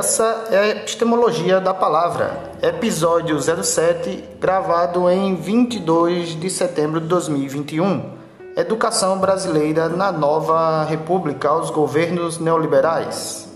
Essa é a Epistemologia da Palavra, episódio 07, gravado em 22 de setembro de 2021. Educação brasileira na nova república aos governos neoliberais.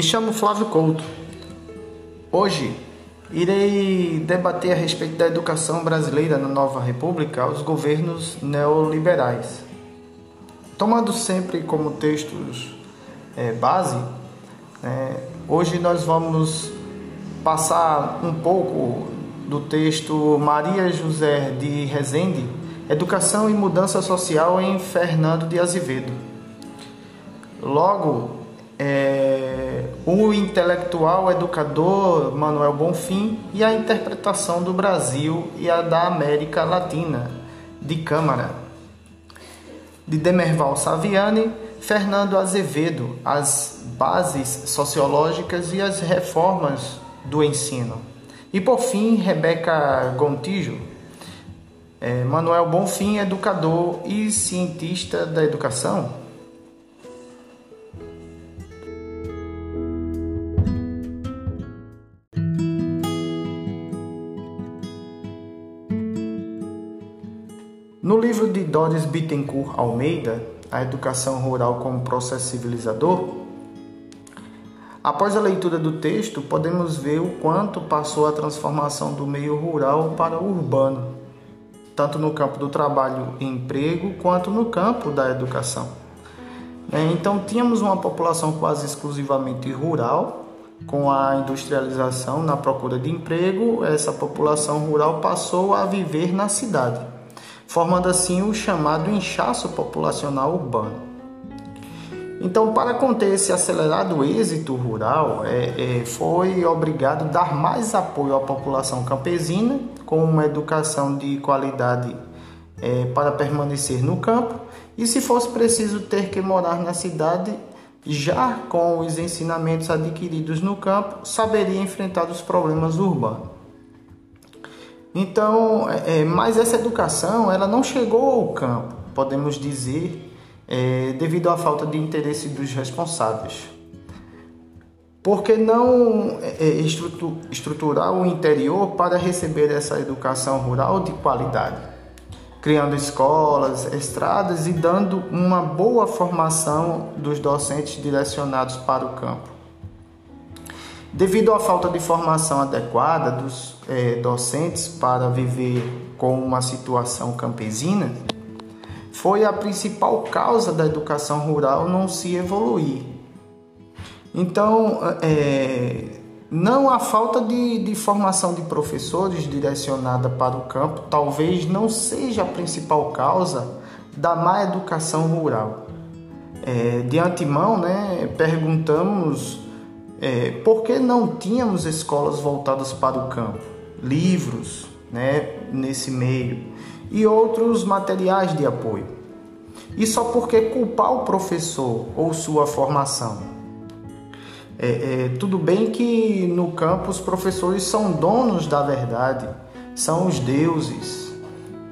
Me chamo Flávio Couto. Hoje irei debater a respeito da educação brasileira na nova república aos governos neoliberais. Tomando sempre como textos é, base, é, hoje nós vamos passar um pouco do texto Maria José de Rezende, Educação e Mudança Social em Fernando de Azevedo. Logo, é, o intelectual educador Manuel Bonfim e a interpretação do Brasil e a da América Latina, de Câmara. De Demerval Saviani, Fernando Azevedo, as bases sociológicas e as reformas do ensino. E por fim, Rebeca Gontijo, é, Manuel Bonfim, educador e cientista da educação, No livro de Doris Bittencourt Almeida, A Educação Rural como Processo Civilizador, após a leitura do texto, podemos ver o quanto passou a transformação do meio rural para o urbano, tanto no campo do trabalho e emprego, quanto no campo da educação. É, então, tínhamos uma população quase exclusivamente rural, com a industrialização na procura de emprego, essa população rural passou a viver na cidade formando assim o chamado inchaço populacional urbano. Então, para conter esse acelerado êxito rural, é, é, foi obrigado dar mais apoio à população campesina, com uma educação de qualidade é, para permanecer no campo, e se fosse preciso ter que morar na cidade, já com os ensinamentos adquiridos no campo, saberia enfrentar os problemas urbanos. Então, é, é, mas essa educação ela não chegou ao campo, podemos dizer, é, devido à falta de interesse dos responsáveis. Por que não é, é estruturar o interior para receber essa educação rural de qualidade? Criando escolas, estradas e dando uma boa formação dos docentes direcionados para o campo. Devido à falta de formação adequada dos é, docentes para viver com uma situação campesina, foi a principal causa da educação rural não se evoluir. Então, é, não a falta de, de formação de professores direcionada para o campo talvez não seja a principal causa da má educação rural. É, de antemão, né, perguntamos é, por que não tínhamos escolas voltadas para o campo, livros né, nesse meio e outros materiais de apoio? E só porque culpar o professor ou sua formação? É, é, tudo bem que no campo os professores são donos da verdade, são os deuses.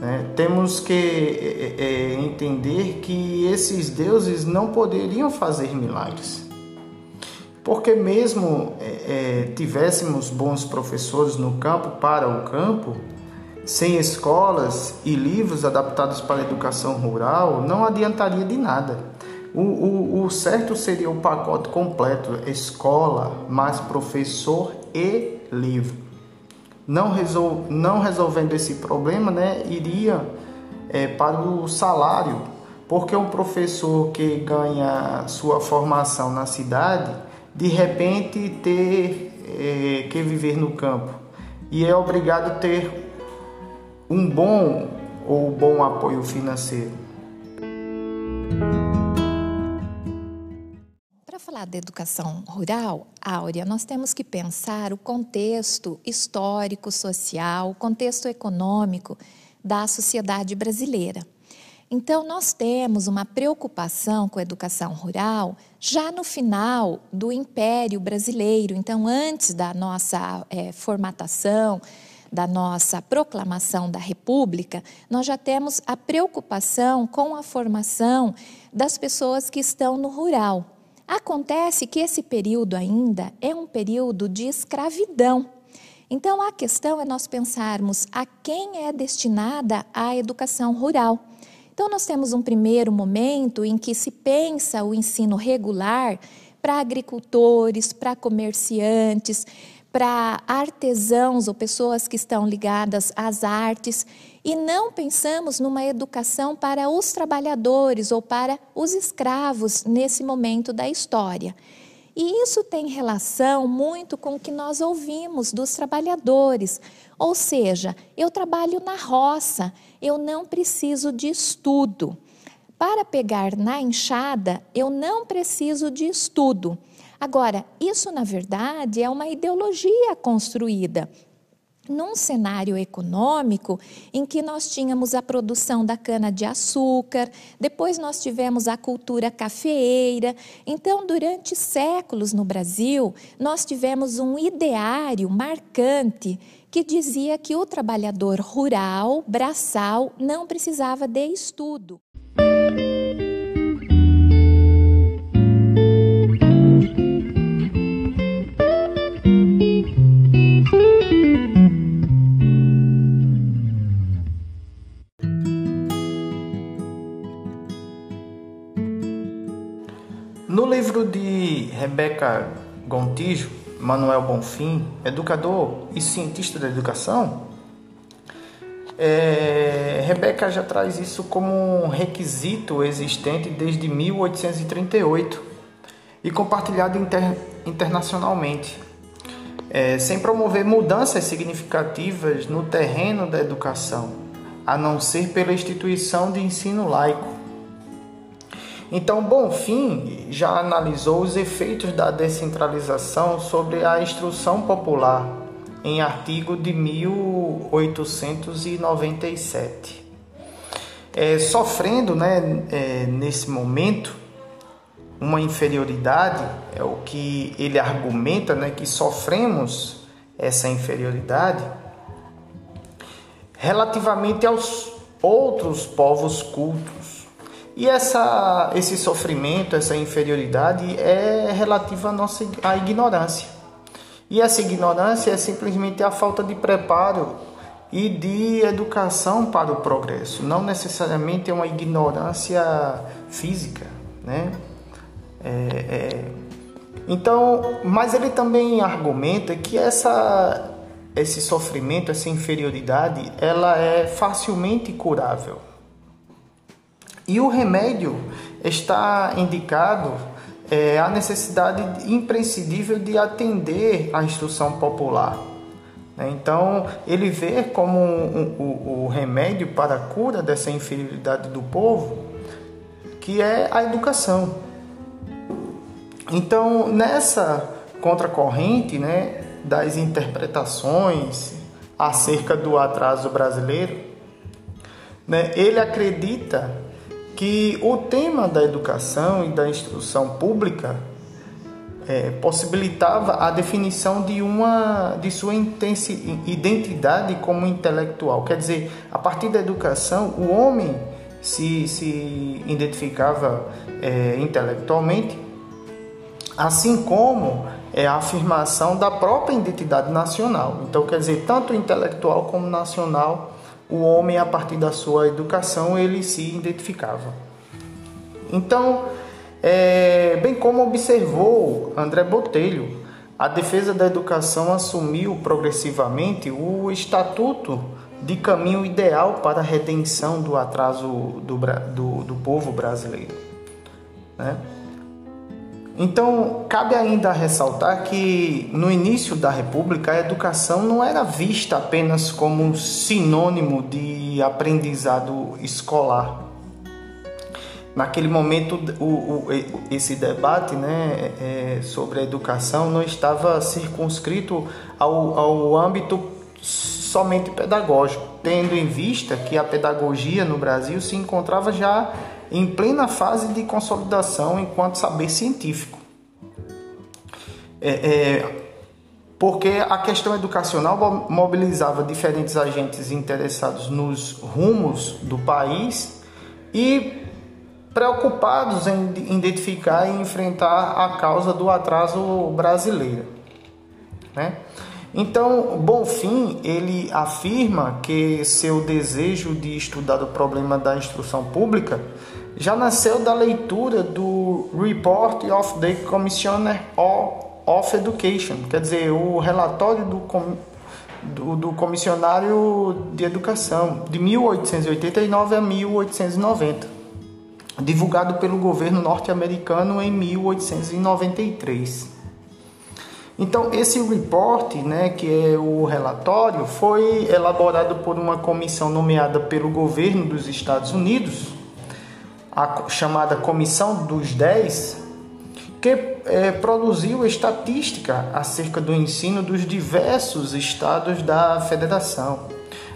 Né? Temos que é, é, é entender que esses deuses não poderiam fazer milagres. Porque mesmo é, é, tivéssemos bons professores no campo para o campo, sem escolas e livros adaptados para a educação rural, não adiantaria de nada. O, o, o certo seria o pacote completo: escola, mais professor e livro. Não, resol, não resolvendo esse problema, né, iria é, para o salário, porque um professor que ganha sua formação na cidade de repente ter é, que viver no campo e é obrigado a ter um bom ou bom apoio financeiro. Para falar da educação rural, Áurea, nós temos que pensar o contexto histórico, social, contexto econômico da sociedade brasileira. Então, nós temos uma preocupação com a educação rural já no final do Império Brasileiro. Então, antes da nossa é, formatação, da nossa proclamação da República, nós já temos a preocupação com a formação das pessoas que estão no rural. Acontece que esse período ainda é um período de escravidão. Então, a questão é nós pensarmos a quem é destinada a educação rural. Então, nós temos um primeiro momento em que se pensa o ensino regular para agricultores, para comerciantes, para artesãos ou pessoas que estão ligadas às artes e não pensamos numa educação para os trabalhadores ou para os escravos nesse momento da história. E isso tem relação muito com o que nós ouvimos dos trabalhadores. Ou seja, eu trabalho na roça, eu não preciso de estudo. Para pegar na enxada, eu não preciso de estudo. Agora, isso na verdade é uma ideologia construída num cenário econômico em que nós tínhamos a produção da cana-de-açúcar, depois nós tivemos a cultura cafeeira. Então, durante séculos no Brasil, nós tivemos um ideário marcante que dizia que o trabalhador rural, braçal, não precisava de estudo. livro de Rebeca Gontijo, Manuel Bonfim, educador e cientista da educação, é, Rebeca já traz isso como um requisito existente desde 1838 e compartilhado inter, internacionalmente, é, sem promover mudanças significativas no terreno da educação, a não ser pela instituição de ensino laico então, Bonfim já analisou os efeitos da descentralização sobre a instrução popular em artigo de 1897. É, sofrendo né, é, nesse momento uma inferioridade, é o que ele argumenta né, que sofremos essa inferioridade relativamente aos outros povos cultos e essa, esse sofrimento, essa inferioridade é relativa à nossa à ignorância. E essa ignorância é simplesmente a falta de preparo e de educação para o progresso. Não necessariamente é uma ignorância física, né? É, é... Então, mas ele também argumenta que essa, esse sofrimento, essa inferioridade, ela é facilmente curável. E o remédio está indicado é, a necessidade imprescindível de atender à instrução popular. Né? Então, ele vê como um, o remédio para a cura dessa inferioridade do povo, que é a educação. Então, nessa contracorrente né, das interpretações acerca do atraso brasileiro, né, ele acredita que o tema da educação e da instrução pública é, possibilitava a definição de uma de sua identidade como intelectual. Quer dizer, a partir da educação, o homem se, se identificava é, intelectualmente, assim como é a afirmação da própria identidade nacional. Então, quer dizer, tanto intelectual como nacional o homem, a partir da sua educação, ele se identificava. Então, é, bem como observou André Botelho, a defesa da educação assumiu progressivamente o estatuto de caminho ideal para a redenção do atraso do, do, do povo brasileiro. Né? Então, cabe ainda ressaltar que no início da República a educação não era vista apenas como sinônimo de aprendizado escolar. Naquele momento, o, o, esse debate né, é, sobre a educação não estava circunscrito ao, ao âmbito somente pedagógico, tendo em vista que a pedagogia no Brasil se encontrava já em plena fase de consolidação enquanto saber científico. É, é, porque a questão educacional mobilizava diferentes agentes interessados nos rumos do país e preocupados em identificar e enfrentar a causa do atraso brasileiro. Né? Então, Bonfim ele afirma que seu desejo de estudar o problema da instrução pública já nasceu da leitura do Report of the Commissioner of Education, quer dizer, o relatório do, do, do comissionário de educação de 1889 a 1890, divulgado pelo governo norte-americano em 1893. Então, esse report, né, que é o relatório, foi elaborado por uma comissão nomeada pelo governo dos Estados Unidos, a chamada Comissão dos Dez, que é, produziu estatística acerca do ensino dos diversos estados da federação,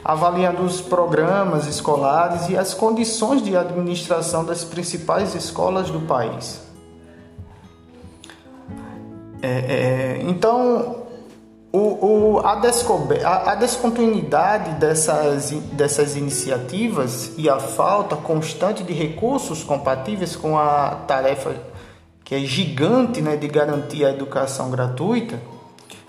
avaliando os programas escolares e as condições de administração das principais escolas do país. É, é, então, o, o, a, a, a, descontinuidade dessas, dessas iniciativas e a falta constante de recursos compatíveis com a tarefa que é gigante né, de garantir a educação gratuita,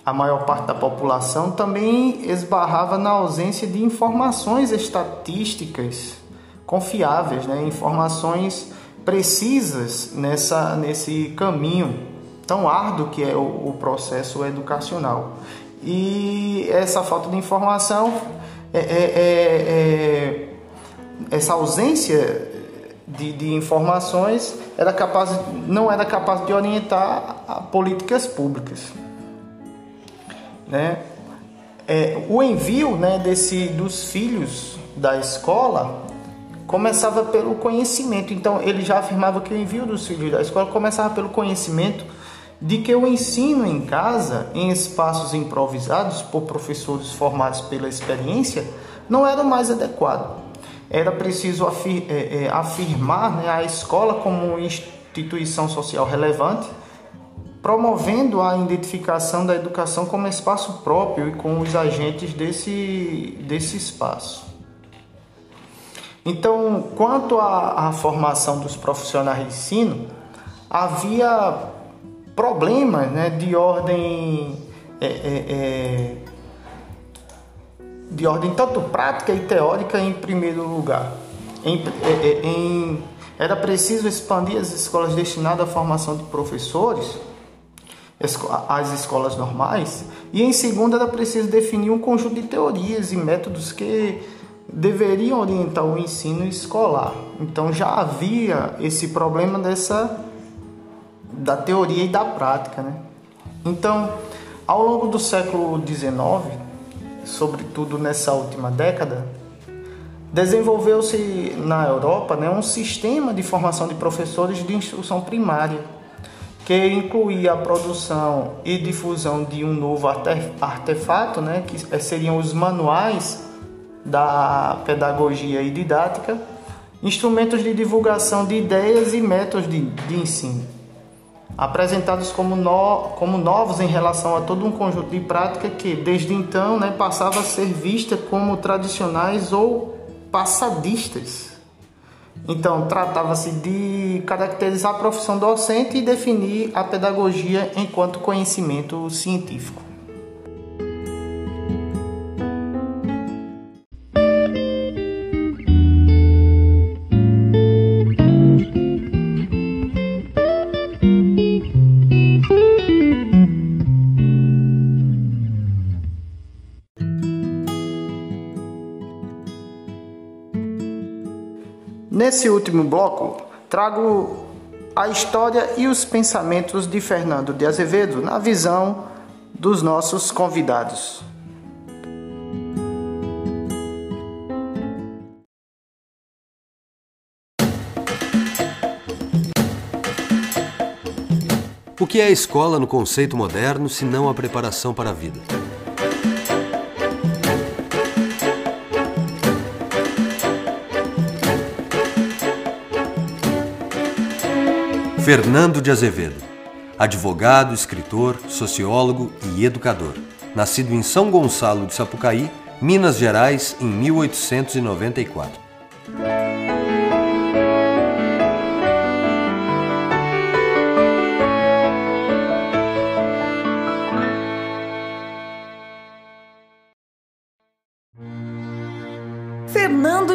a maior parte da população também esbarrava na ausência de informações estatísticas confiáveis, né, informações precisas nessa, nesse caminho tão árduo que é o, o processo educacional. E essa falta de informação, é, é, é, é essa ausência de, de, informações era capaz, não era capaz de orientar a políticas públicas. Né? É, o envio né, desse, dos filhos da escola começava pelo conhecimento. Então ele já afirmava que o envio dos filhos da escola começava pelo conhecimento de que o ensino em casa, em espaços improvisados por professores formados pela experiência, não era o mais adequado. Era preciso afir, é, é, afirmar né, a escola como instituição social relevante, promovendo a identificação da educação como espaço próprio e com os agentes desse, desse espaço. Então, quanto à, à formação dos profissionais de ensino, havia problemas né, de ordem é, é, é, de ordem tanto prática e teórica em primeiro lugar. Em, é, é, em, era preciso expandir as escolas destinadas à formação de professores, as escolas normais, e em segundo era preciso definir um conjunto de teorias e métodos que deveriam orientar o ensino escolar. Então já havia esse problema dessa da teoria e da prática. Né? Então, ao longo do século XIX, sobretudo nessa última década, desenvolveu-se na Europa né, um sistema de formação de professores de instrução primária, que incluía a produção e difusão de um novo artefato, né, que seriam os manuais da pedagogia e didática, instrumentos de divulgação de ideias e métodos de, de ensino apresentados como, no, como novos em relação a todo um conjunto de prática que, desde então, né, passava a ser vista como tradicionais ou passadistas. Então, tratava-se de caracterizar a profissão docente e definir a pedagogia enquanto conhecimento científico. Nesse último bloco, trago a história e os pensamentos de Fernando de Azevedo na visão dos nossos convidados. O que é a escola no conceito moderno, se não a preparação para a vida? Fernando de Azevedo, advogado, escritor, sociólogo e educador. Nascido em São Gonçalo de Sapucaí, Minas Gerais, em 1894.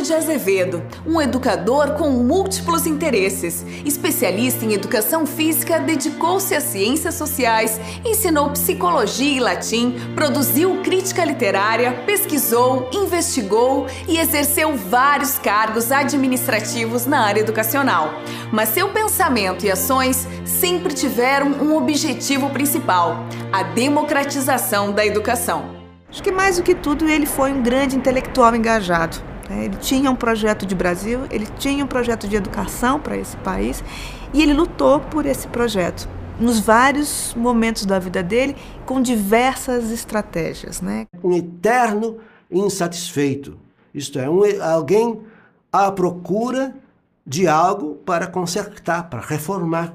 De Azevedo, um educador com múltiplos interesses. Especialista em educação física, dedicou-se às ciências sociais, ensinou psicologia e latim, produziu crítica literária, pesquisou, investigou e exerceu vários cargos administrativos na área educacional. Mas seu pensamento e ações sempre tiveram um objetivo principal: a democratização da educação. Acho que mais do que tudo ele foi um grande intelectual engajado. Né? Ele tinha um projeto de Brasil, ele tinha um projeto de educação para esse país e ele lutou por esse projeto nos vários momentos da vida dele com diversas estratégias, né? Um eterno insatisfeito, isto é, um, alguém à procura de algo para consertar, para reformar.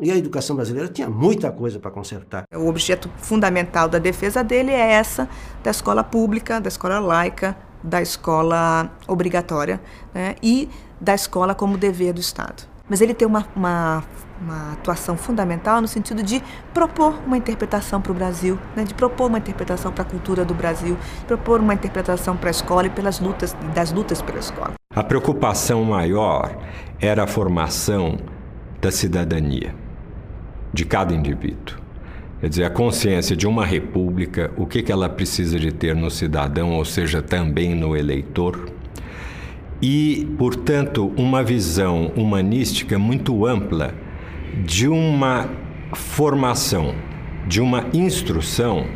E a educação brasileira tinha muita coisa para consertar. O objeto fundamental da defesa dele é essa da escola pública, da escola laica, da escola obrigatória né, e da escola como dever do Estado. Mas ele tem uma, uma, uma atuação fundamental no sentido de propor uma interpretação para o Brasil, né, de propor uma interpretação para a cultura do Brasil, propor uma interpretação para a escola e pelas lutas das lutas pela escola. A preocupação maior era a formação da cidadania de cada indivíduo. Quer dizer, a consciência de uma república, o que, que ela precisa de ter no cidadão, ou seja, também no eleitor, e, portanto, uma visão humanística muito ampla de uma formação, de uma instrução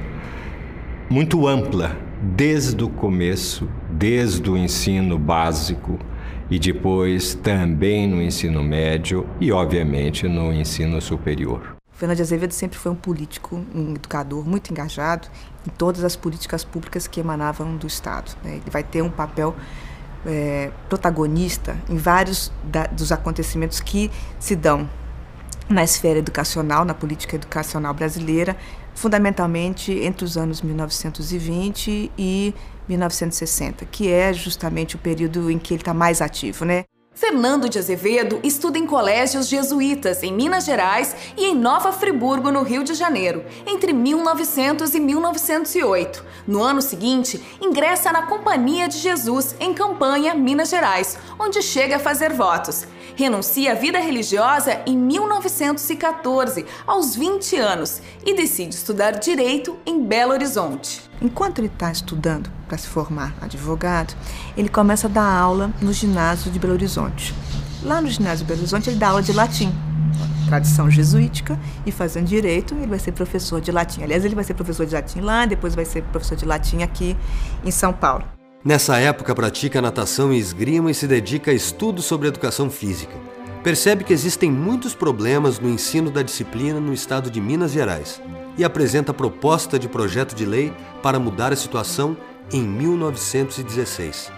muito ampla, desde o começo, desde o ensino básico e depois também no ensino médio e, obviamente, no ensino superior. Fernando de Azevedo sempre foi um político, um educador muito engajado em todas as políticas públicas que emanavam do Estado. Né? Ele vai ter um papel é, protagonista em vários da, dos acontecimentos que se dão na esfera educacional, na política educacional brasileira, fundamentalmente entre os anos 1920 e 1960, que é justamente o período em que ele está mais ativo, né? Fernando de Azevedo estuda em colégios jesuítas em Minas Gerais e em Nova Friburgo, no Rio de Janeiro, entre 1900 e 1908. No ano seguinte, ingressa na Companhia de Jesus, em Campanha, Minas Gerais, onde chega a fazer votos. Renuncia à vida religiosa em 1914, aos 20 anos, e decide estudar direito em Belo Horizonte. Enquanto ele está estudando para se formar advogado, ele começa a dar aula no ginásio de Belo Horizonte. Lá no ginásio de Belo Horizonte, ele dá aula de latim, tradição jesuítica, e fazendo direito, ele vai ser professor de latim. Aliás, ele vai ser professor de latim lá, depois vai ser professor de latim aqui em São Paulo. Nessa época, pratica natação e esgrima e se dedica a estudos sobre educação física. Percebe que existem muitos problemas no ensino da disciplina no estado de Minas Gerais e apresenta proposta de projeto de lei para mudar a situação em 1916.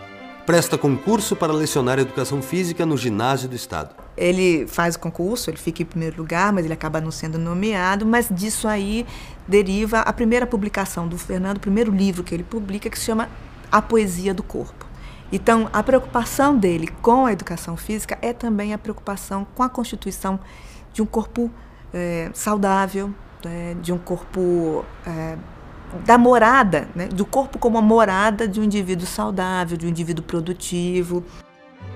Presta concurso para lecionar educação física no ginásio do estado. Ele faz o concurso, ele fica em primeiro lugar, mas ele acaba não sendo nomeado. Mas disso aí deriva a primeira publicação do Fernando, o primeiro livro que ele publica, que se chama A Poesia do Corpo. Então, a preocupação dele com a educação física é também a preocupação com a constituição de um corpo é, saudável, é, de um corpo é, da morada, né? do corpo como a morada de um indivíduo saudável, de um indivíduo produtivo.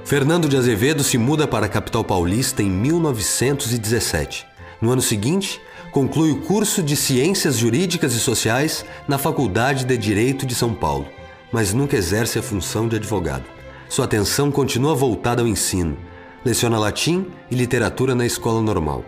Fernando de Azevedo se muda para a capital paulista em 1917. No ano seguinte, conclui o curso de Ciências Jurídicas e Sociais na Faculdade de Direito de São Paulo, mas nunca exerce a função de advogado. Sua atenção continua voltada ao ensino. Leciona latim e literatura na escola normal.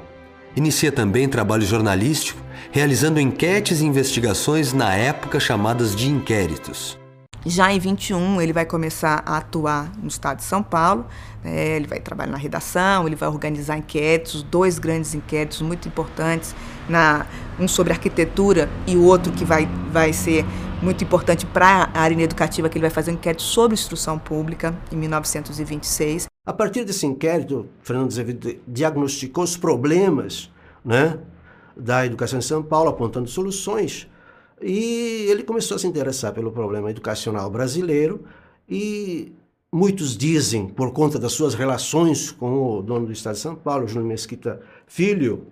Inicia também trabalho jornalístico, realizando enquetes e investigações na época chamadas de inquéritos. Já em 21, ele vai começar a atuar no estado de São Paulo. Né? Ele vai trabalhar na redação, ele vai organizar inquéritos, dois grandes inquéritos muito importantes, na, um sobre arquitetura e o outro que vai, vai ser muito importante para a área educativa, que ele vai fazer um inquérito sobre instrução pública em 1926. A partir desse inquérito, Fernando Azevedo diagnosticou os problemas né, da educação em São Paulo, apontando soluções, e ele começou a se interessar pelo problema educacional brasileiro e muitos dizem, por conta das suas relações com o dono do Estado de São Paulo, Júlio Mesquita Filho,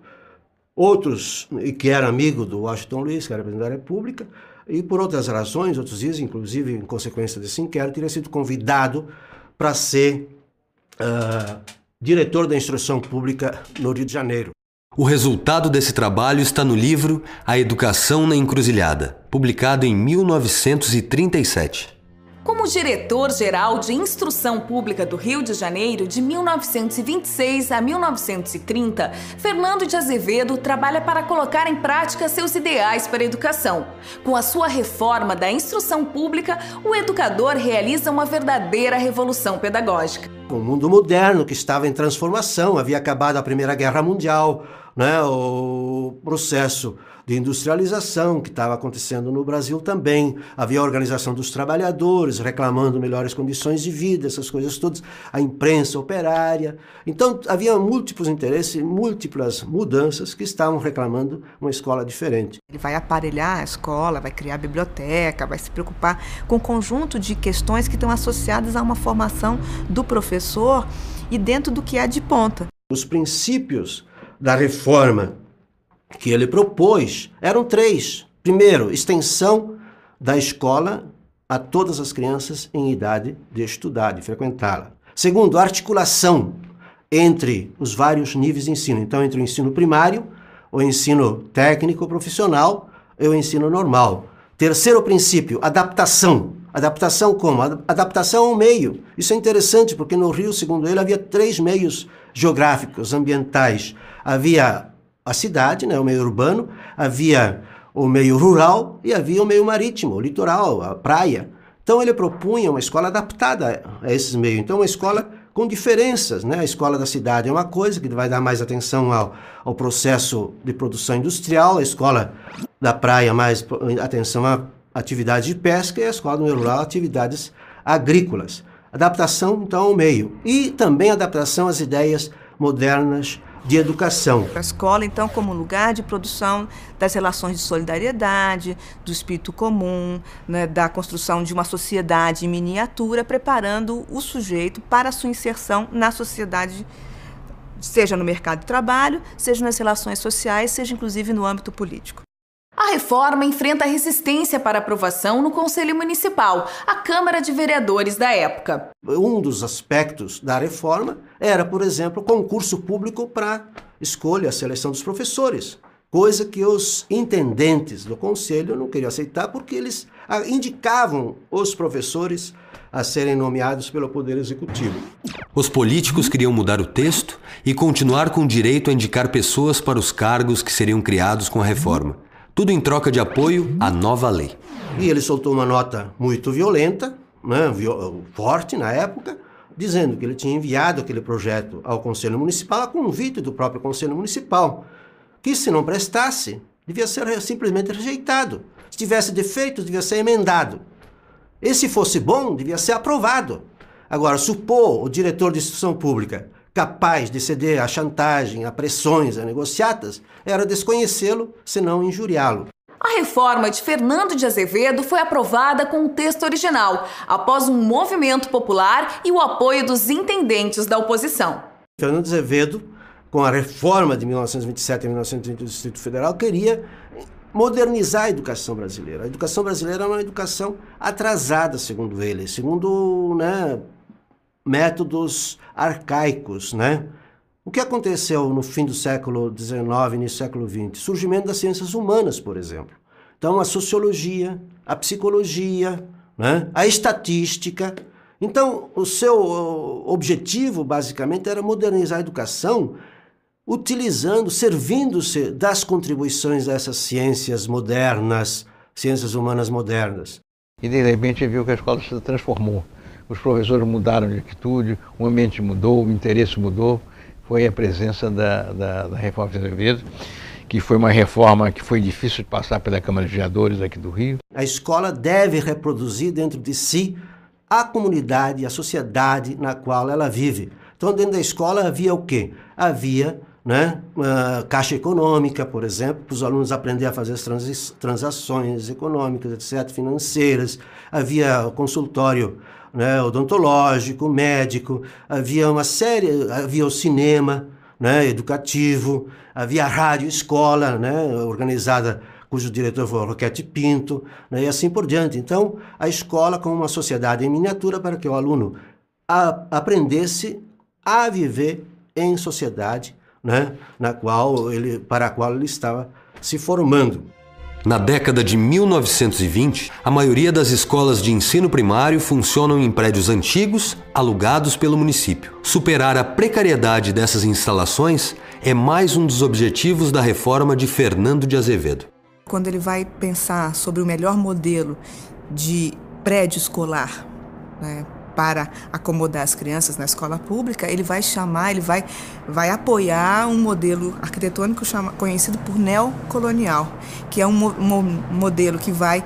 outros, que era amigo do Washington Luiz, que era presidente da República, e por outras razões, outros dizem, inclusive em consequência desse inquérito, teria sido convidado para ser uh, diretor da instrução pública no Rio de Janeiro. O resultado desse trabalho está no livro A Educação na Encruzilhada, publicado em 1937. Como diretor-geral de Instrução Pública do Rio de Janeiro de 1926 a 1930, Fernando de Azevedo trabalha para colocar em prática seus ideais para a educação. Com a sua reforma da instrução pública, o educador realiza uma verdadeira revolução pedagógica. O mundo moderno que estava em transformação, havia acabado a Primeira Guerra Mundial, né, o processo de industrialização que estava acontecendo no Brasil também. Havia a organização dos trabalhadores reclamando melhores condições de vida, essas coisas todas, a imprensa operária. Então havia múltiplos interesses, múltiplas mudanças que estavam reclamando uma escola diferente. Ele vai aparelhar a escola, vai criar biblioteca, vai se preocupar com um conjunto de questões que estão associadas a uma formação do professor e dentro do que é de ponta. Os princípios da reforma que ele propôs eram três. Primeiro, extensão da escola a todas as crianças em idade de estudar, de frequentá-la. Segundo, articulação entre os vários níveis de ensino. Então, entre o ensino primário, o ensino técnico profissional e o ensino normal. Terceiro princípio, adaptação. Adaptação como? Adaptação ao meio. Isso é interessante porque no Rio, segundo ele, havia três meios geográficos, ambientais havia a cidade, né, o meio urbano, havia o meio rural e havia o meio marítimo, o litoral, a praia. Então ele propunha uma escola adaptada a esses meios. Então uma escola com diferenças, né? A escola da cidade é uma coisa que vai dar mais atenção ao, ao processo de produção industrial, a escola da praia mais atenção à atividade de pesca e a escola do meio rural atividades agrícolas. Adaptação então ao meio e também adaptação às ideias modernas de educação. A escola, então, como lugar de produção das relações de solidariedade, do espírito comum, né, da construção de uma sociedade em miniatura, preparando o sujeito para a sua inserção na sociedade, seja no mercado de trabalho, seja nas relações sociais, seja inclusive no âmbito político. A reforma enfrenta resistência para aprovação no Conselho Municipal, a Câmara de Vereadores da época. Um dos aspectos da reforma era, por exemplo, concurso público para escolha, a seleção dos professores, coisa que os intendentes do Conselho não queriam aceitar porque eles ah, indicavam os professores a serem nomeados pelo Poder Executivo. Os políticos queriam mudar o texto e continuar com o direito a indicar pessoas para os cargos que seriam criados com a reforma. Tudo em troca de apoio à nova lei. E ele soltou uma nota muito violenta, né, forte na época, dizendo que ele tinha enviado aquele projeto ao Conselho Municipal a convite do próprio Conselho Municipal, que se não prestasse, devia ser simplesmente rejeitado. Se tivesse defeitos, devia ser emendado. E se fosse bom, devia ser aprovado. Agora, supor o diretor de instrução pública capaz de ceder à chantagem, a pressões, a negociatas, era desconhecê-lo, senão injuriá-lo. A reforma de Fernando de Azevedo foi aprovada com o texto original, após um movimento popular e o apoio dos intendentes da oposição. Fernando de Azevedo, com a reforma de 1927 e 1930 do Distrito Federal, queria modernizar a educação brasileira. A educação brasileira é uma educação atrasada, segundo ele, segundo né, métodos arcaicos, né? O que aconteceu no fim do século XIX início do século XX? Surgimento das ciências humanas, por exemplo. Então, a sociologia, a psicologia, né? a estatística. Então, o seu objetivo, basicamente, era modernizar a educação, utilizando, servindo-se das contribuições dessas ciências modernas, ciências humanas modernas. E, de repente, viu que a escola se transformou os professores mudaram de atitude, o ambiente mudou, o interesse mudou. Foi a presença da, da, da reforma de Azevedo, que foi uma reforma que foi difícil de passar pela Câmara de Vereadores aqui do Rio. A escola deve reproduzir dentro de si a comunidade, a sociedade na qual ela vive. Então, dentro da escola havia o quê? Havia né? Uh, caixa econômica, por exemplo, para os alunos aprenderem a fazer as transações econômicas, etc., financeiras. Havia consultório né, odontológico, médico, havia uma série, havia o cinema né, educativo, havia a rádio escola, né, organizada cujo diretor foi o Roquete Pinto, né, e assim por diante. Então, a escola como uma sociedade em miniatura para que o aluno a, aprendesse a viver em sociedade, né, na qual ele, para a qual ele estava se formando. Na década de 1920, a maioria das escolas de ensino primário funcionam em prédios antigos, alugados pelo município. Superar a precariedade dessas instalações é mais um dos objetivos da reforma de Fernando de Azevedo. Quando ele vai pensar sobre o melhor modelo de prédio escolar, né, para acomodar as crianças na escola pública, ele vai chamar, ele vai, vai apoiar um modelo arquitetônico chama, conhecido por neocolonial, que é um, mo, modelo que vai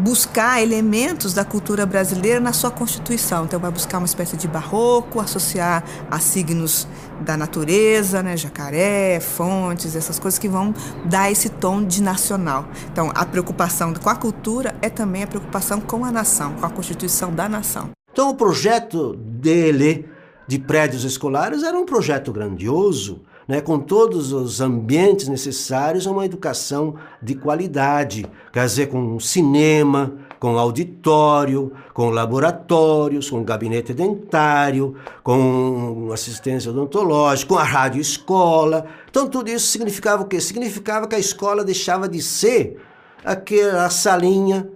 buscar elementos da cultura brasileira na sua constituição. Então, vai buscar uma espécie de barroco, associar a signos da natureza, né, jacaré, fontes, essas coisas que vão dar esse tom de nacional. Então, a preocupação com a cultura é também a preocupação com a nação, com a constituição da nação. Então, o projeto dele de prédios escolares era um projeto grandioso, né, com todos os ambientes necessários a uma educação de qualidade, quer dizer, com cinema, com auditório, com laboratórios, com gabinete dentário, com assistência odontológica, com a rádio escola. Então, tudo isso significava o quê? Significava que a escola deixava de ser aquela salinha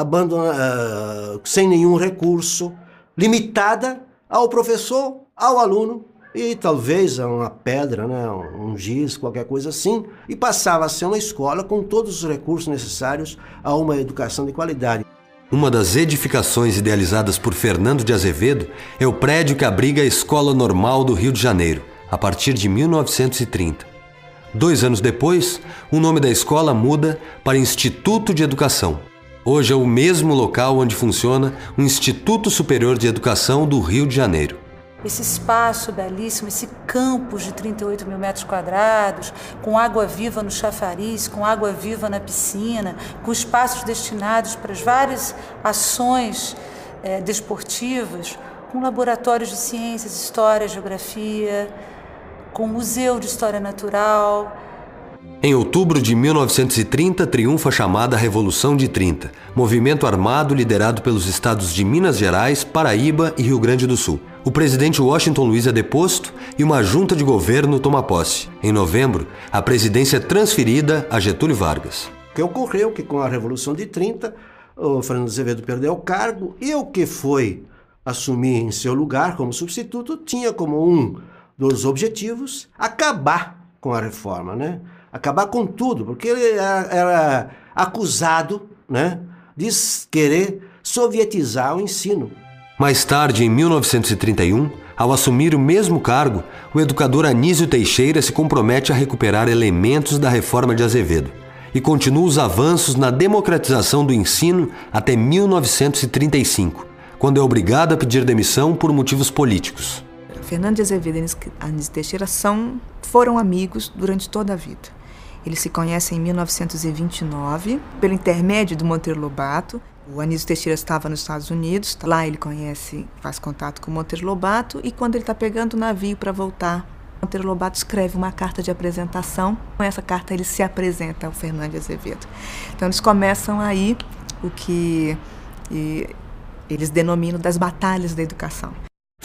abandona, uh, sem nenhum recurso, limitada ao professor, ao aluno e talvez a uma pedra, né, um giz, qualquer coisa assim, e passava a ser uma escola com todos os recursos necessários a uma educação de qualidade. Uma das edificações idealizadas por Fernando de Azevedo é o prédio que abriga a Escola Normal do Rio de Janeiro, a partir de 1930. Dois anos depois, o nome da escola muda para Instituto de Educação, Hoje é o mesmo local onde funciona o Instituto Superior de Educação do Rio de Janeiro. Esse espaço belíssimo, esse campus de 38 mil metros quadrados, com água viva no chafariz, com água viva na piscina, com espaços destinados para as várias ações é, desportivas, com laboratórios de ciências, história, geografia, com museu de história natural, em outubro de 1930, triunfa a chamada Revolução de 30, movimento armado liderado pelos estados de Minas Gerais, Paraíba e Rio Grande do Sul. O presidente Washington Luiz é deposto e uma junta de governo toma posse. Em novembro, a presidência é transferida a Getúlio Vargas. O que ocorreu que com a Revolução de 30, o Fernando Azevedo perdeu o cargo e o que foi assumir em seu lugar como substituto tinha como um dos objetivos acabar com a reforma, né? Acabar com tudo, porque ele era, era acusado né, de querer sovietizar o ensino. Mais tarde, em 1931, ao assumir o mesmo cargo, o educador Anísio Teixeira se compromete a recuperar elementos da reforma de Azevedo e continua os avanços na democratização do ensino até 1935, quando é obrigado a pedir demissão por motivos políticos. Fernando de Azevedo e Anísio Teixeira são, foram amigos durante toda a vida. Eles se conhecem em 1929, pelo intermédio do Monteiro Lobato. O Anísio Teixeira estava nos Estados Unidos, lá ele conhece, faz contato com o Monteiro Lobato, e quando ele está pegando o navio para voltar, Monteiro Lobato escreve uma carta de apresentação. Com essa carta ele se apresenta ao Fernando Azevedo. Então eles começam aí o que eles denominam das batalhas da educação.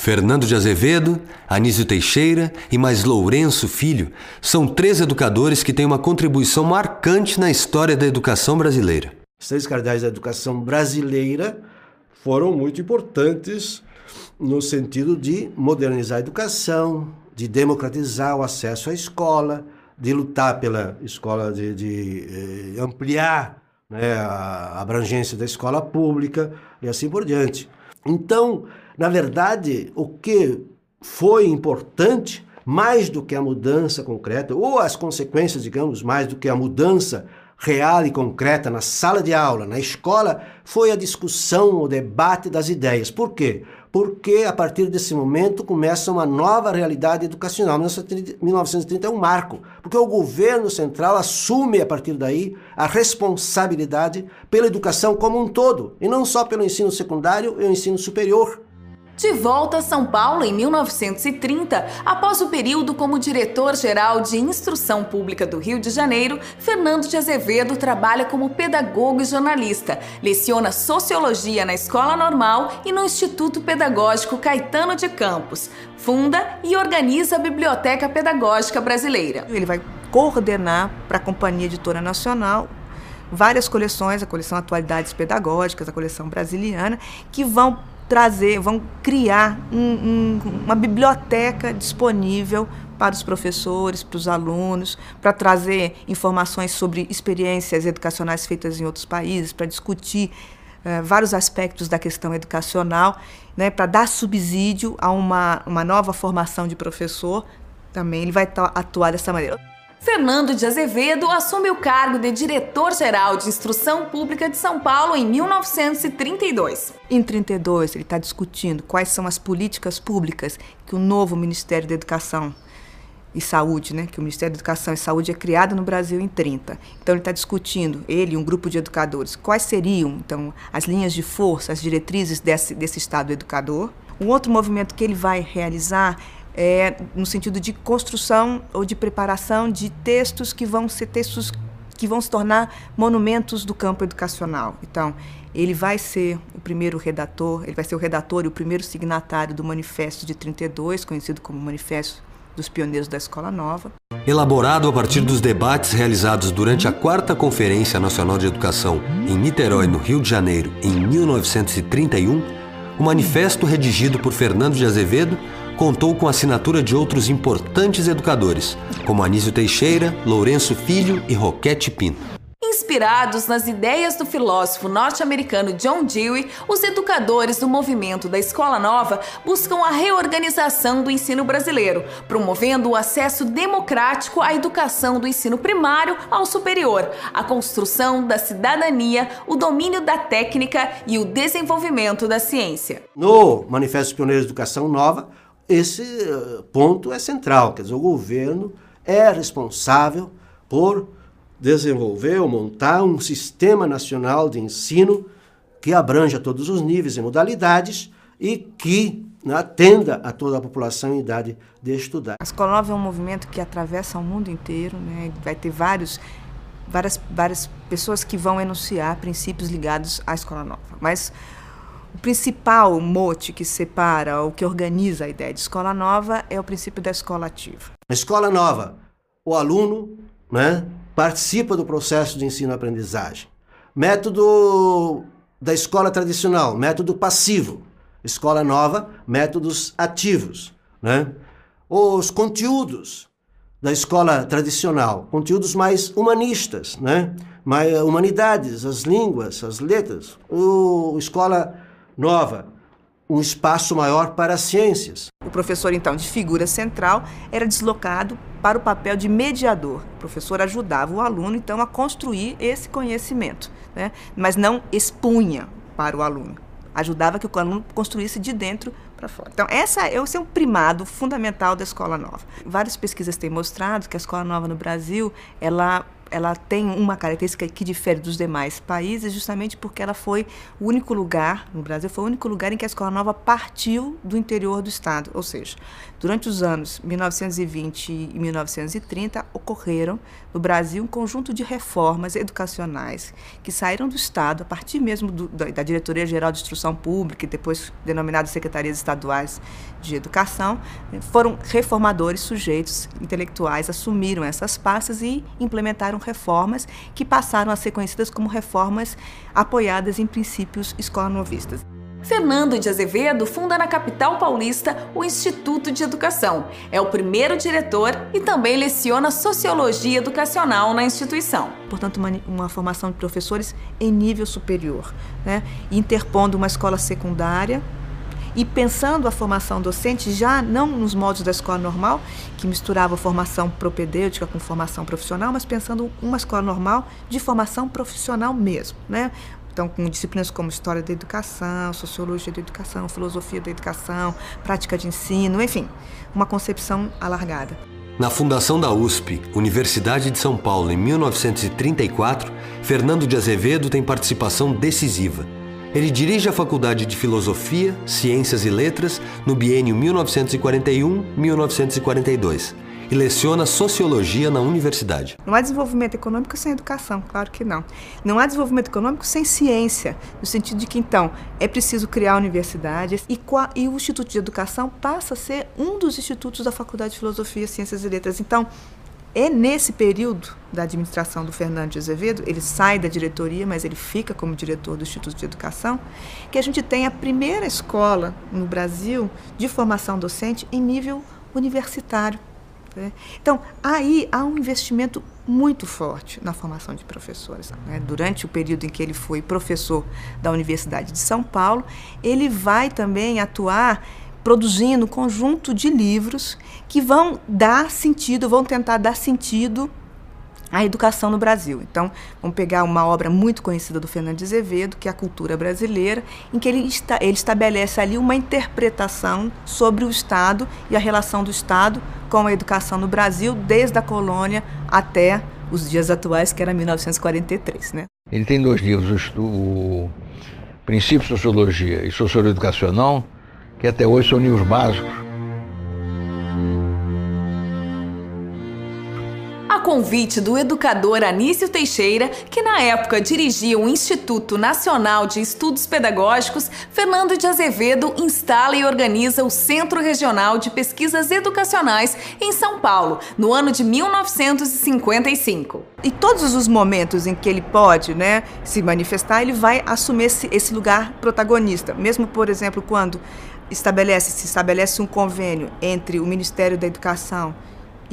Fernando de Azevedo, Anísio Teixeira e mais Lourenço Filho são três educadores que têm uma contribuição marcante na história da educação brasileira. Os três cardeais da educação brasileira foram muito importantes no sentido de modernizar a educação, de democratizar o acesso à escola, de lutar pela escola, de, de eh, ampliar né, a abrangência da escola pública e assim por diante. Então, na verdade, o que foi importante, mais do que a mudança concreta, ou as consequências, digamos, mais do que a mudança real e concreta na sala de aula, na escola, foi a discussão, o debate das ideias. Por quê? porque a partir desse momento começa uma nova realidade educacional. 1930 é um marco, porque o governo central assume a partir daí a responsabilidade pela educação como um todo, e não só pelo ensino secundário e o ensino superior. De volta a São Paulo em 1930, após o período como diretor-geral de Instrução Pública do Rio de Janeiro, Fernando de Azevedo trabalha como pedagogo e jornalista. Leciona sociologia na Escola Normal e no Instituto Pedagógico Caetano de Campos. Funda e organiza a Biblioteca Pedagógica Brasileira. Ele vai coordenar para a Companhia Editora Nacional várias coleções, a coleção Atualidades Pedagógicas, a coleção brasiliana, que vão trazer, vão criar um, um, uma biblioteca disponível para os professores, para os alunos, para trazer informações sobre experiências educacionais feitas em outros países, para discutir uh, vários aspectos da questão educacional, né, para dar subsídio a uma, uma nova formação de professor. Também ele vai atuar dessa maneira. Fernando de Azevedo assume o cargo de diretor-geral de Instrução Pública de São Paulo em 1932. Em 32, ele está discutindo quais são as políticas públicas que o novo Ministério da Educação e Saúde, né, que o Ministério da Educação e Saúde é criado no Brasil em 30. Então ele está discutindo, ele e um grupo de educadores, quais seriam então as linhas de força, as diretrizes desse, desse Estado educador. Um outro movimento que ele vai realizar é, no sentido de construção ou de preparação de textos que vão ser textos que vão se tornar monumentos do campo educacional. Então, ele vai ser o primeiro redator, ele vai ser o redator e o primeiro signatário do Manifesto de 32, conhecido como Manifesto dos Pioneiros da Escola Nova. Elaborado a partir dos debates realizados durante a quarta Conferência Nacional de Educação em Niterói, no Rio de Janeiro, em 1931, o manifesto redigido por Fernando de Azevedo contou com a assinatura de outros importantes educadores, como Anísio Teixeira, Lourenço Filho e Roquete Pinto. Inspirados nas ideias do filósofo norte-americano John Dewey, os educadores do movimento da Escola Nova buscam a reorganização do ensino brasileiro, promovendo o acesso democrático à educação do ensino primário ao superior, a construção da cidadania, o domínio da técnica e o desenvolvimento da ciência. No Manifesto Pioneiro de Educação Nova, esse eh, ponto é central, quer dizer, o governo é responsável por desenvolver ou montar um sistema nacional de ensino que abranja todos os níveis e modalidades e que né, atenda a toda a população em idade de estudar. A Escola Nova é um movimento que atravessa o mundo inteiro, né? vai ter vários, várias, várias pessoas que vão enunciar princípios ligados à Escola Nova. Mas o principal mote que separa, o que organiza a ideia de escola nova é o princípio da escola ativa. Na escola nova, o aluno né, participa do processo de ensino-aprendizagem. Método da escola tradicional, método passivo. Escola nova, métodos ativos. Né? Os conteúdos da escola tradicional, conteúdos mais humanistas, né? mais humanidades, as línguas, as letras. O escola nova, um espaço maior para as ciências. O professor, então, de figura central, era deslocado para o papel de mediador. O professor ajudava o aluno, então, a construir esse conhecimento, né? mas não expunha para o aluno. Ajudava que o aluno construísse de dentro para fora. Então, essa, esse é o primado fundamental da escola nova. Várias pesquisas têm mostrado que a escola nova no Brasil, ela ela tem uma característica que difere dos demais países, justamente porque ela foi o único lugar, no Brasil, foi o único lugar em que a Escola Nova partiu do interior do Estado. Ou seja, durante os anos 1920 e 1930, ocorreram no Brasil um conjunto de reformas educacionais que saíram do Estado, a partir mesmo do, da Diretoria Geral de Instrução Pública, e depois denominadas Secretarias Estaduais de Educação, foram reformadores, sujeitos intelectuais, assumiram essas pastas e implementaram reformas que passaram a ser conhecidas como reformas apoiadas em princípios escola-novistas. Fernando de Azevedo funda na capital paulista o Instituto de Educação. É o primeiro diretor e também leciona Sociologia Educacional na instituição. Portanto, uma, uma formação de professores em nível superior, né? interpondo uma escola secundária e pensando a formação docente já não nos modos da escola normal, que misturava formação propedêutica com formação profissional, mas pensando uma escola normal de formação profissional mesmo, né? Então, com disciplinas como História da Educação, Sociologia da Educação, Filosofia da Educação, Prática de Ensino, enfim, uma concepção alargada. Na fundação da USP, Universidade de São Paulo, em 1934, Fernando de Azevedo tem participação decisiva. Ele dirige a Faculdade de Filosofia, Ciências e Letras no biênio 1941-1942 e leciona sociologia na universidade. Não há desenvolvimento econômico sem educação, claro que não. Não há desenvolvimento econômico sem ciência, no sentido de que, então, é preciso criar universidades e, e o Instituto de Educação passa a ser um dos institutos da Faculdade de Filosofia, Ciências e Letras. Então, é nesse período da administração do Fernando de Azevedo, ele sai da diretoria, mas ele fica como diretor do Instituto de Educação, que a gente tem a primeira escola no Brasil de formação docente em nível universitário. Né? Então, aí há um investimento muito forte na formação de professores. Né? Durante o período em que ele foi professor da Universidade de São Paulo, ele vai também atuar produzindo um conjunto de livros que vão dar sentido, vão tentar dar sentido à educação no Brasil. Então, vamos pegar uma obra muito conhecida do Fernando de Azevedo, que é a Cultura Brasileira, em que ele, ele estabelece ali uma interpretação sobre o Estado e a relação do Estado com a educação no Brasil, desde a colônia até os dias atuais, que era 1943. Né? Ele tem dois livros, o Princípio Sociologia e Sociologia Educacional, que até hoje são livros básicos convite do educador Anísio Teixeira, que na época dirigia o Instituto Nacional de Estudos Pedagógicos, Fernando de Azevedo instala e organiza o Centro Regional de Pesquisas Educacionais em São Paulo, no ano de 1955. E todos os momentos em que ele pode né, se manifestar, ele vai assumir esse, esse lugar protagonista. Mesmo, por exemplo, quando estabelece, se estabelece um convênio entre o Ministério da Educação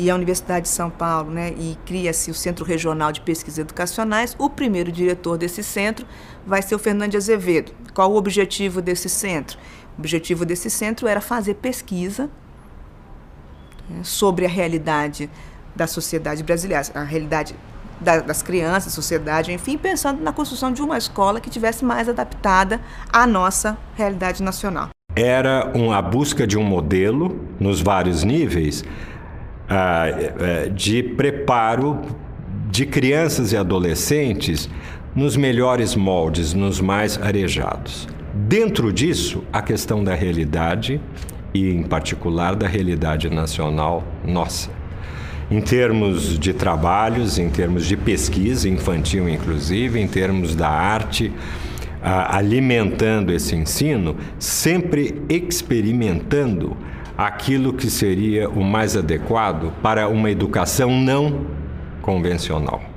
e a Universidade de São Paulo, né, e cria-se o Centro Regional de Pesquisas Educacionais, o primeiro diretor desse centro vai ser o Fernando Azevedo. Qual o objetivo desse centro? O objetivo desse centro era fazer pesquisa né, sobre a realidade da sociedade brasileira, a realidade da, das crianças, sociedade, enfim, pensando na construção de uma escola que tivesse mais adaptada à nossa realidade nacional. Era uma busca de um modelo nos vários níveis é, de preparo de crianças e adolescentes nos melhores moldes, nos mais arejados. Dentro disso, a questão da realidade e, em particular, da realidade nacional nossa. Em termos de trabalhos, em termos de pesquisa infantil, inclusive, em termos da arte, ah, alimentando esse ensino, sempre experimentando aquilo que seria o mais adequado para uma educação não convencional.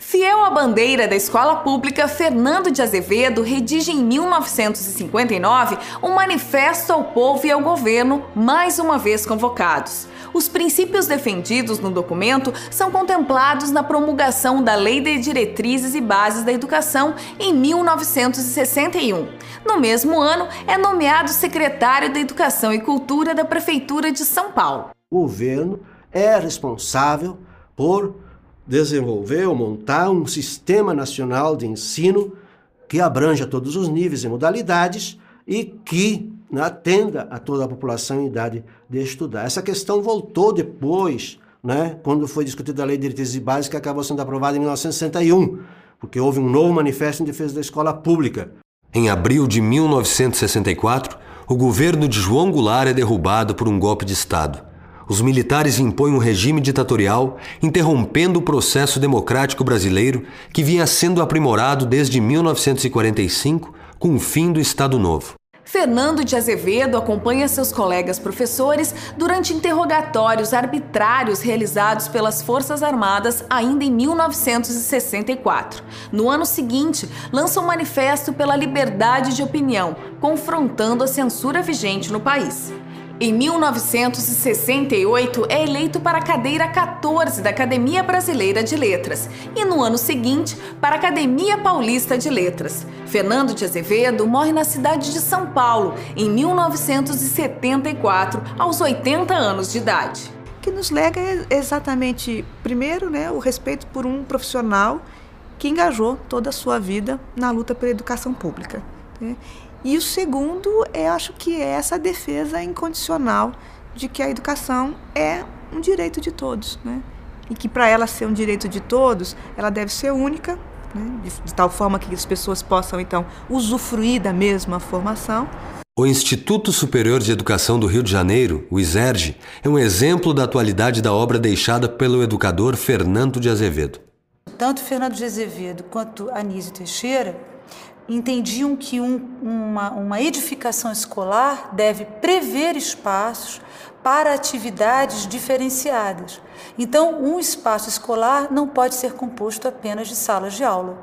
Fiel à bandeira da escola pública, Fernando de Azevedo redige em 1959 um manifesto ao povo e ao governo, mais uma vez convocados. Os princípios defendidos no documento são contemplados na promulgação da Lei de Diretrizes e Bases da Educação em 1961. No mesmo ano, é nomeado secretário da Educação e Cultura da Prefeitura de São Paulo. O governo é responsável por desenvolver ou montar um sistema nacional de ensino que abranja todos os níveis e modalidades e que atenda a toda a população em idade de estudar. Essa questão voltou depois, né, quando foi discutida a Lei de Diretrizes Bases, que acabou sendo aprovada em 1961, porque houve um novo manifesto em defesa da escola pública. Em abril de 1964, o governo de João Goulart é derrubado por um golpe de Estado. Os militares impõem um regime ditatorial, interrompendo o processo democrático brasileiro que vinha sendo aprimorado desde 1945 com o fim do Estado Novo. Fernando de Azevedo acompanha seus colegas professores durante interrogatórios arbitrários realizados pelas Forças Armadas ainda em 1964. No ano seguinte, lança um manifesto pela liberdade de opinião, confrontando a censura vigente no país. Em 1968, é eleito para a cadeira 14 da Academia Brasileira de Letras e no ano seguinte para a Academia Paulista de Letras. Fernando de Azevedo morre na cidade de São Paulo em 1974, aos 80 anos de idade. Que nos lega exatamente, primeiro, né, o respeito por um profissional que engajou toda a sua vida na luta pela educação pública. Né? E o segundo, eu acho que é essa defesa incondicional de que a educação é um direito de todos, né? E que para ela ser um direito de todos, ela deve ser única, né? de, de tal forma que as pessoas possam então usufruir da mesma formação. O Instituto Superior de Educação do Rio de Janeiro, o ISERJ, é um exemplo da atualidade da obra deixada pelo educador Fernando de Azevedo. Tanto Fernando de Azevedo quanto Anísio Teixeira entendiam que um, uma, uma edificação escolar deve prever espaços para atividades diferenciadas. Então, um espaço escolar não pode ser composto apenas de salas de aula.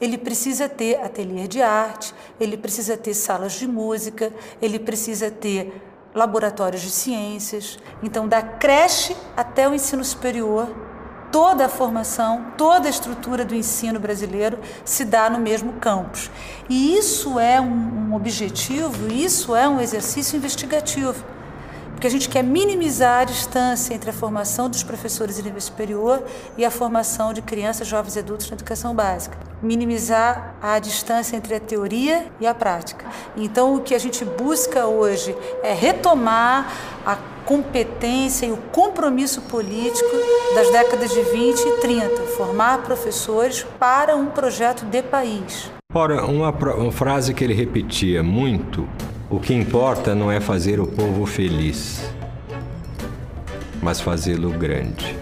Ele precisa ter ateliê de arte, ele precisa ter salas de música, ele precisa ter laboratórios de ciências. Então, da creche até o ensino superior, toda a formação, toda a estrutura do ensino brasileiro se dá no mesmo campus. E isso é um, um objetivo, isso é um exercício investigativo porque a gente quer minimizar a distância entre a formação dos professores em nível superior e a formação de crianças, jovens e adultos na educação básica. Minimizar a distância entre a teoria e a prática. Então, o que a gente busca hoje é retomar a competência e o compromisso político das décadas de 20 e 30, formar professores para um projeto de país. Ora, uma, uma frase que ele repetia muito o que importa não é fazer o povo feliz, mas fazê-lo grande.